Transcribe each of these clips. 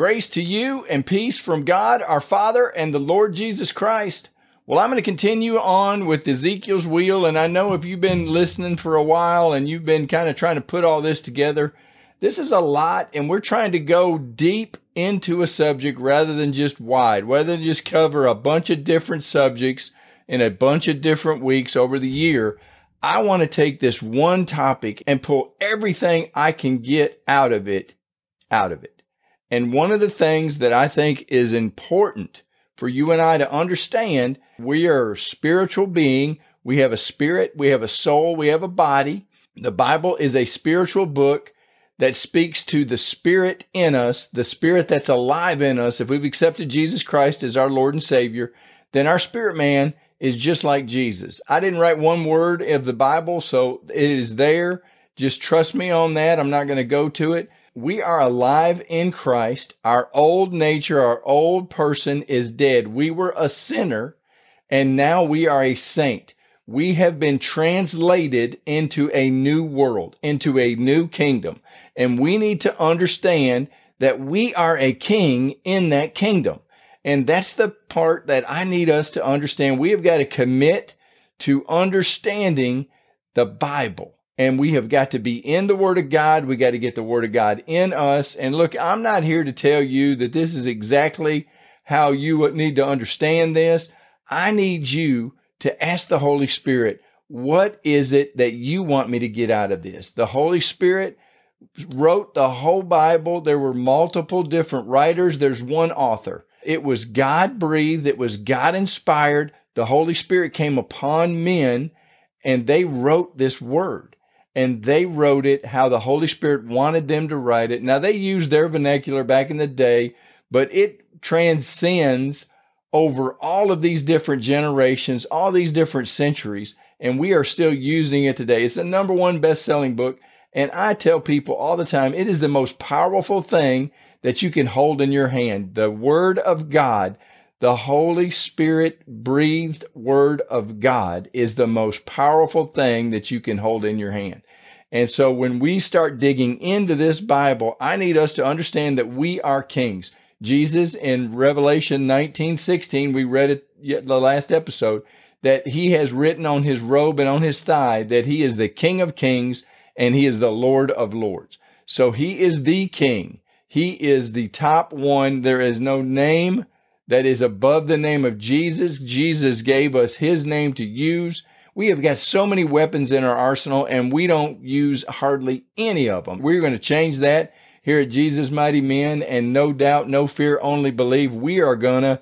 Grace to you and peace from God our Father and the Lord Jesus Christ. Well, I'm going to continue on with Ezekiel's wheel, and I know if you've been listening for a while and you've been kind of trying to put all this together, this is a lot, and we're trying to go deep into a subject rather than just wide, rather than just cover a bunch of different subjects in a bunch of different weeks over the year. I want to take this one topic and pull everything I can get out of it out of it. And one of the things that I think is important for you and I to understand, we are a spiritual being. We have a spirit, we have a soul, we have a body. The Bible is a spiritual book that speaks to the spirit in us, the spirit that's alive in us. If we've accepted Jesus Christ as our Lord and Savior, then our spirit man is just like Jesus. I didn't write one word of the Bible, so it is there. Just trust me on that. I'm not going to go to it. We are alive in Christ. Our old nature, our old person is dead. We were a sinner and now we are a saint. We have been translated into a new world, into a new kingdom. And we need to understand that we are a king in that kingdom. And that's the part that I need us to understand. We have got to commit to understanding the Bible and we have got to be in the Word of God. We got to get the Word of God in us. And look, I'm not here to tell you that this is exactly how you need to understand this. I need you to ask the Holy Spirit, what is it that you want me to get out of this? The Holy Spirit wrote the whole Bible. There were multiple different writers. There's one author. It was God breathed. It was God inspired. The Holy Spirit came upon men and they wrote this word and they wrote it how the Holy Spirit wanted them to write it. Now they used their vernacular back in the day, but it transcends over all of these different generations, all these different centuries, and we are still using it today. It's the number one best selling book. And I tell people all the time, it is the most powerful thing that you can hold in your hand. The Word of God, the Holy Spirit breathed Word of God is the most powerful thing that you can hold in your hand. And so when we start digging into this Bible, I need us to understand that we are kings. Jesus in Revelation 19, 16, we read it yet the last episode, that he has written on his robe and on his thigh that he is the King of kings and he is the Lord of lords. So he is the king. He is the top one. There is no name that is above the name of Jesus. Jesus gave us his name to use. We have got so many weapons in our arsenal and we don't use hardly any of them. We're going to change that here at Jesus Mighty Men and no doubt, no fear, only believe. We are going to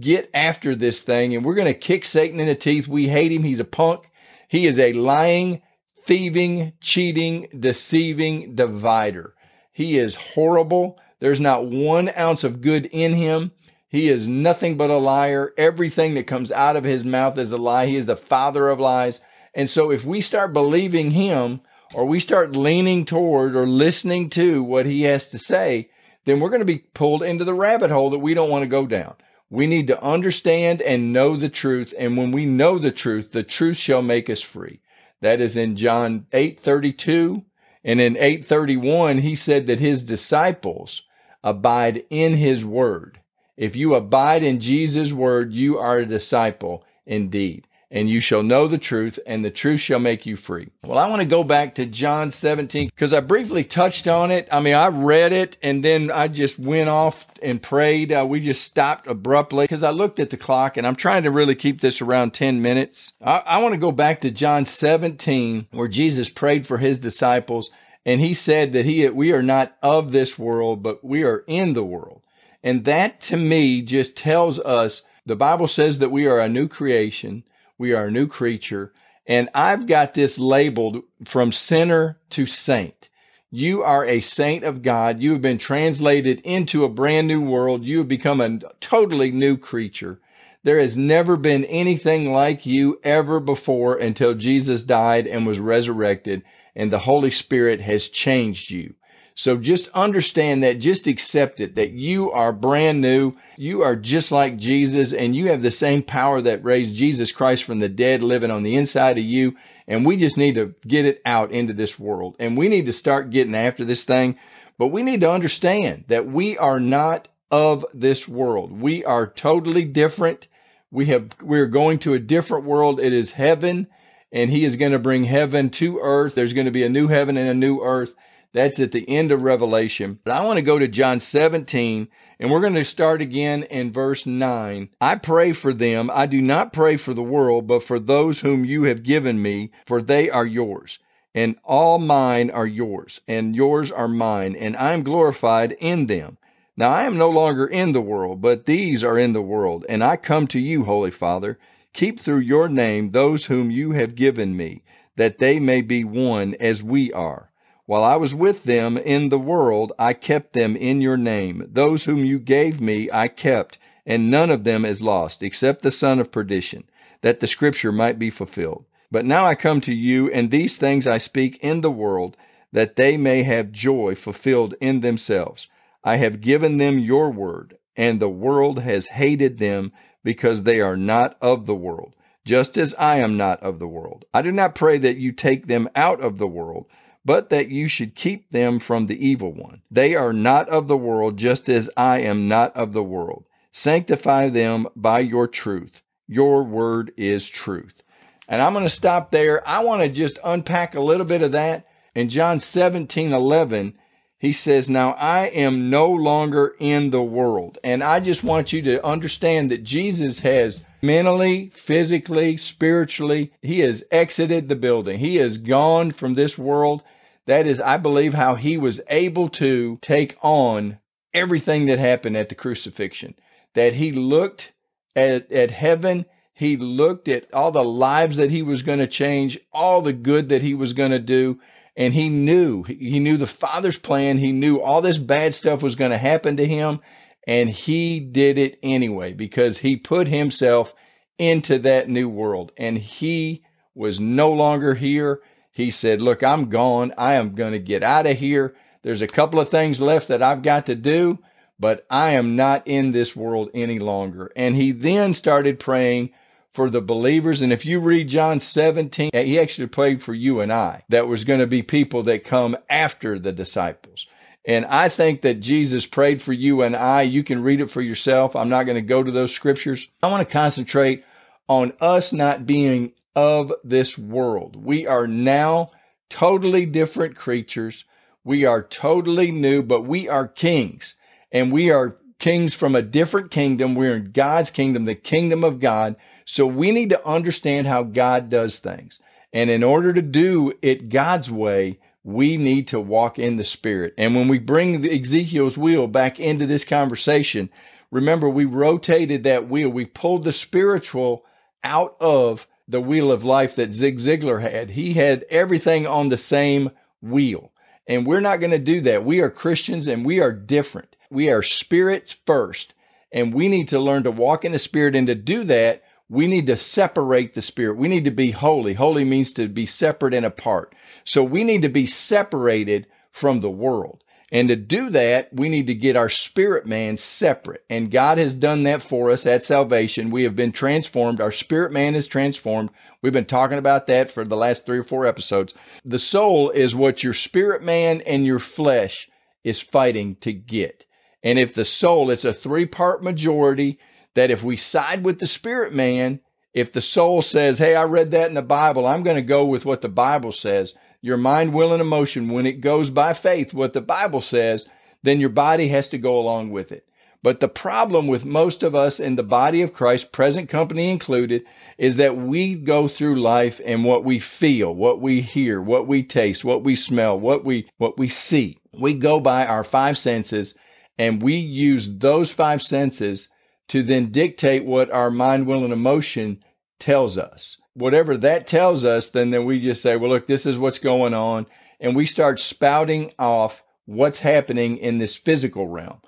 get after this thing and we're going to kick Satan in the teeth. We hate him. He's a punk. He is a lying, thieving, cheating, deceiving divider. He is horrible. There's not one ounce of good in him. He is nothing but a liar. Everything that comes out of his mouth is a lie. He is the father of lies. And so if we start believing him or we start leaning toward or listening to what he has to say, then we're going to be pulled into the rabbit hole that we don't want to go down. We need to understand and know the truth. And when we know the truth, the truth shall make us free. That is in John 8 32. And in 831, he said that his disciples abide in his word. If you abide in Jesus' word, you are a disciple indeed. And you shall know the truth, and the truth shall make you free. Well, I want to go back to John 17 because I briefly touched on it. I mean, I read it and then I just went off and prayed. Uh, we just stopped abruptly because I looked at the clock and I'm trying to really keep this around 10 minutes. I, I want to go back to John 17 where Jesus prayed for his disciples and he said that he, we are not of this world, but we are in the world. And that to me just tells us the Bible says that we are a new creation, we are a new creature. And I've got this labeled from sinner to saint. You are a saint of God. You have been translated into a brand new world. You have become a totally new creature. There has never been anything like you ever before until Jesus died and was resurrected, and the Holy Spirit has changed you. So just understand that, just accept it, that you are brand new. You are just like Jesus and you have the same power that raised Jesus Christ from the dead living on the inside of you. And we just need to get it out into this world and we need to start getting after this thing. But we need to understand that we are not of this world. We are totally different. We have, we're going to a different world. It is heaven and he is going to bring heaven to earth. There's going to be a new heaven and a new earth. That's at the end of Revelation. But I want to go to John 17 and we're going to start again in verse 9. I pray for them. I do not pray for the world, but for those whom you have given me, for they are yours. And all mine are yours, and yours are mine, and I am glorified in them. Now I am no longer in the world, but these are in the world, and I come to you, Holy Father. Keep through your name those whom you have given me, that they may be one as we are. While I was with them in the world, I kept them in your name. Those whom you gave me, I kept, and none of them is lost, except the son of perdition, that the scripture might be fulfilled. But now I come to you, and these things I speak in the world, that they may have joy fulfilled in themselves. I have given them your word, and the world has hated them because they are not of the world, just as I am not of the world. I do not pray that you take them out of the world but that you should keep them from the evil one. They are not of the world, just as I am not of the world. Sanctify them by your truth. Your word is truth. And I'm going to stop there. I want to just unpack a little bit of that. In John 17 11, he says, Now I am no longer in the world. And I just want you to understand that Jesus has mentally, physically, spiritually, he has exited the building. He has gone from this world that is, I believe, how he was able to take on everything that happened at the crucifixion. That he looked at, at heaven, he looked at all the lives that he was going to change, all the good that he was going to do, and he knew, he knew the Father's plan. He knew all this bad stuff was going to happen to him, and he did it anyway because he put himself into that new world and he was no longer here. He said, Look, I'm gone. I am going to get out of here. There's a couple of things left that I've got to do, but I am not in this world any longer. And he then started praying for the believers. And if you read John 17, he actually prayed for you and I. That was going to be people that come after the disciples. And I think that Jesus prayed for you and I. You can read it for yourself. I'm not going to go to those scriptures. I want to concentrate on us not being of this world. We are now totally different creatures. We are totally new, but we are kings and we are kings from a different kingdom. We're in God's kingdom, the kingdom of God. So we need to understand how God does things. And in order to do it God's way, we need to walk in the spirit. And when we bring the Ezekiel's wheel back into this conversation, remember we rotated that wheel. We pulled the spiritual out of the wheel of life that Zig Ziglar had. He had everything on the same wheel. And we're not going to do that. We are Christians and we are different. We are spirits first. And we need to learn to walk in the spirit. And to do that, we need to separate the spirit. We need to be holy. Holy means to be separate and apart. So we need to be separated from the world. And to do that, we need to get our spirit man separate. And God has done that for us at salvation. We have been transformed. Our spirit man is transformed. We've been talking about that for the last three or four episodes. The soul is what your spirit man and your flesh is fighting to get. And if the soul, it's a three part majority that if we side with the spirit man, if the soul says, Hey, I read that in the Bible, I'm going to go with what the Bible says your mind, will, and emotion, when it goes by faith, what the Bible says, then your body has to go along with it. But the problem with most of us in the body of Christ, present company included, is that we go through life and what we feel, what we hear, what we taste, what we smell, what we, what we see. We go by our five senses and we use those five senses to then dictate what our mind, will, and emotion tells us whatever that tells us, then then we just say, well, look, this is what's going on. and we start spouting off what's happening in this physical realm.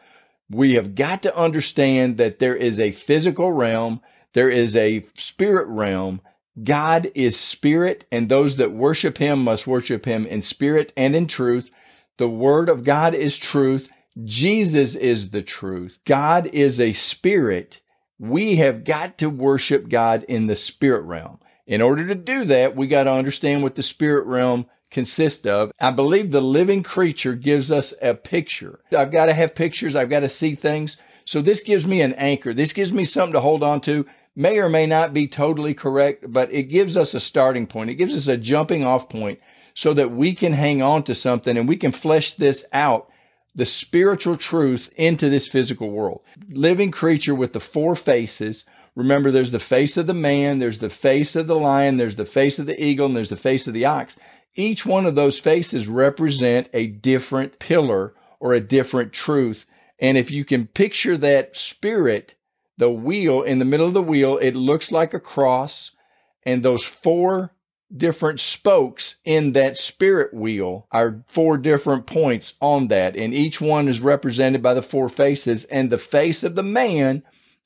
We have got to understand that there is a physical realm, there is a spirit realm. God is spirit, and those that worship him must worship him in spirit and in truth. The word of God is truth. Jesus is the truth. God is a spirit. We have got to worship God in the spirit realm. In order to do that, we got to understand what the spirit realm consists of. I believe the living creature gives us a picture. I've got to have pictures. I've got to see things. So this gives me an anchor. This gives me something to hold on to. May or may not be totally correct, but it gives us a starting point. It gives us a jumping off point so that we can hang on to something and we can flesh this out, the spiritual truth into this physical world. Living creature with the four faces. Remember, there's the face of the man, there's the face of the lion, there's the face of the eagle, and there's the face of the ox. Each one of those faces represent a different pillar or a different truth. And if you can picture that spirit, the wheel in the middle of the wheel, it looks like a cross. And those four different spokes in that spirit wheel are four different points on that. And each one is represented by the four faces. And the face of the man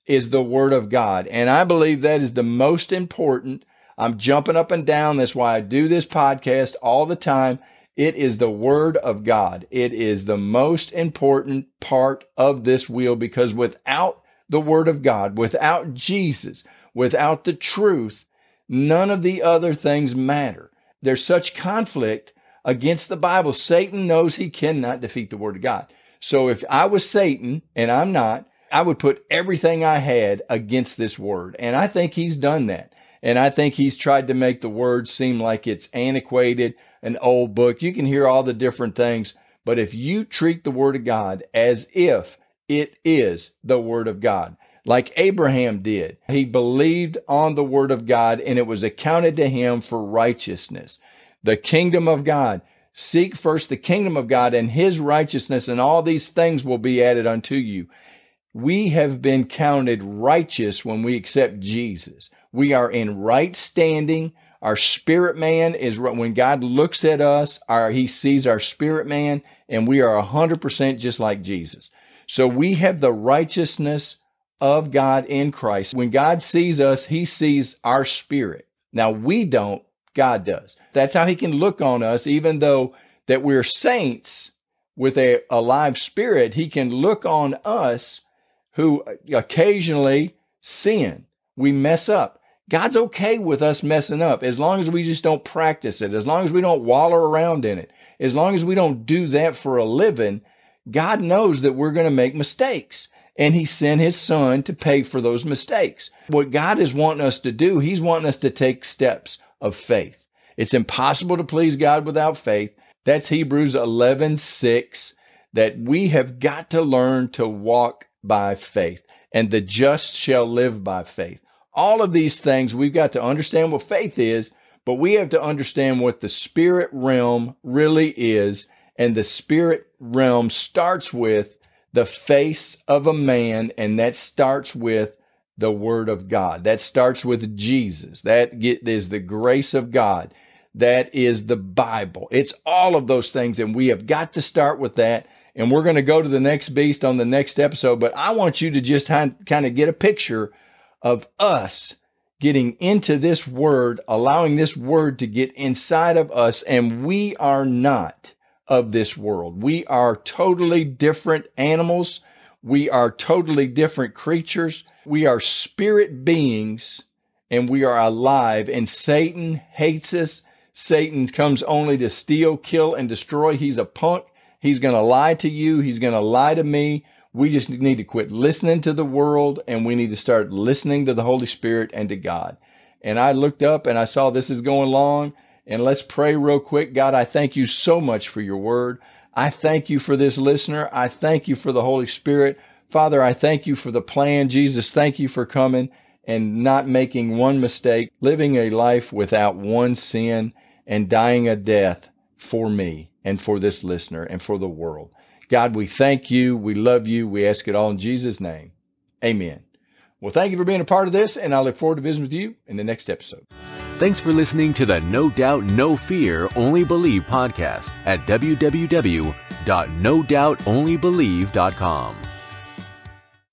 is the word of God. And I believe that is the most important I'm jumping up and down. That's why I do this podcast all the time. It is the Word of God. It is the most important part of this wheel because without the Word of God, without Jesus, without the truth, none of the other things matter. There's such conflict against the Bible. Satan knows he cannot defeat the Word of God. So if I was Satan, and I'm not, I would put everything I had against this Word. And I think he's done that. And I think he's tried to make the word seem like it's antiquated, an old book. You can hear all the different things. But if you treat the word of God as if it is the word of God, like Abraham did, he believed on the word of God and it was accounted to him for righteousness. The kingdom of God. Seek first the kingdom of God and his righteousness, and all these things will be added unto you. We have been counted righteous when we accept Jesus. We are in right standing. Our spirit man is when God looks at us, our, he sees our spirit man and we are 100% just like Jesus. So we have the righteousness of God in Christ. When God sees us, he sees our spirit. Now we don't, God does. That's how he can look on us, even though that we're saints with a alive spirit, he can look on us who occasionally sin. We mess up. God's okay with us messing up as long as we just don't practice it, as long as we don't wallow around in it, as long as we don't do that for a living. God knows that we're going to make mistakes and he sent his son to pay for those mistakes. What God is wanting us to do, he's wanting us to take steps of faith. It's impossible to please God without faith. That's Hebrews 11, 6, that we have got to learn to walk by faith and the just shall live by faith all of these things, we've got to understand what faith is, but we have to understand what the spirit realm really is. And the spirit realm starts with the face of a man, and that starts with the word of God. That starts with Jesus. That is the grace of God. That is the Bible. It's all of those things, and we have got to start with that. And we're going to go to the next beast on the next episode, but I want you to just kind of get a picture of us getting into this word, allowing this word to get inside of us, and we are not of this world. We are totally different animals. We are totally different creatures. We are spirit beings and we are alive. And Satan hates us. Satan comes only to steal, kill, and destroy. He's a punk. He's going to lie to you. He's going to lie to me. We just need to quit listening to the world and we need to start listening to the Holy Spirit and to God. And I looked up and I saw this is going long. And let's pray real quick. God, I thank you so much for your word. I thank you for this listener. I thank you for the Holy Spirit. Father, I thank you for the plan. Jesus, thank you for coming and not making one mistake, living a life without one sin and dying a death for me and for this listener and for the world. God, we thank you. We love you. We ask it all in Jesus' name. Amen. Well, thank you for being a part of this, and I look forward to visiting with you in the next episode. Thanks for listening to the No Doubt, No Fear, Only Believe podcast at www.nodoubtonlybelieve.com.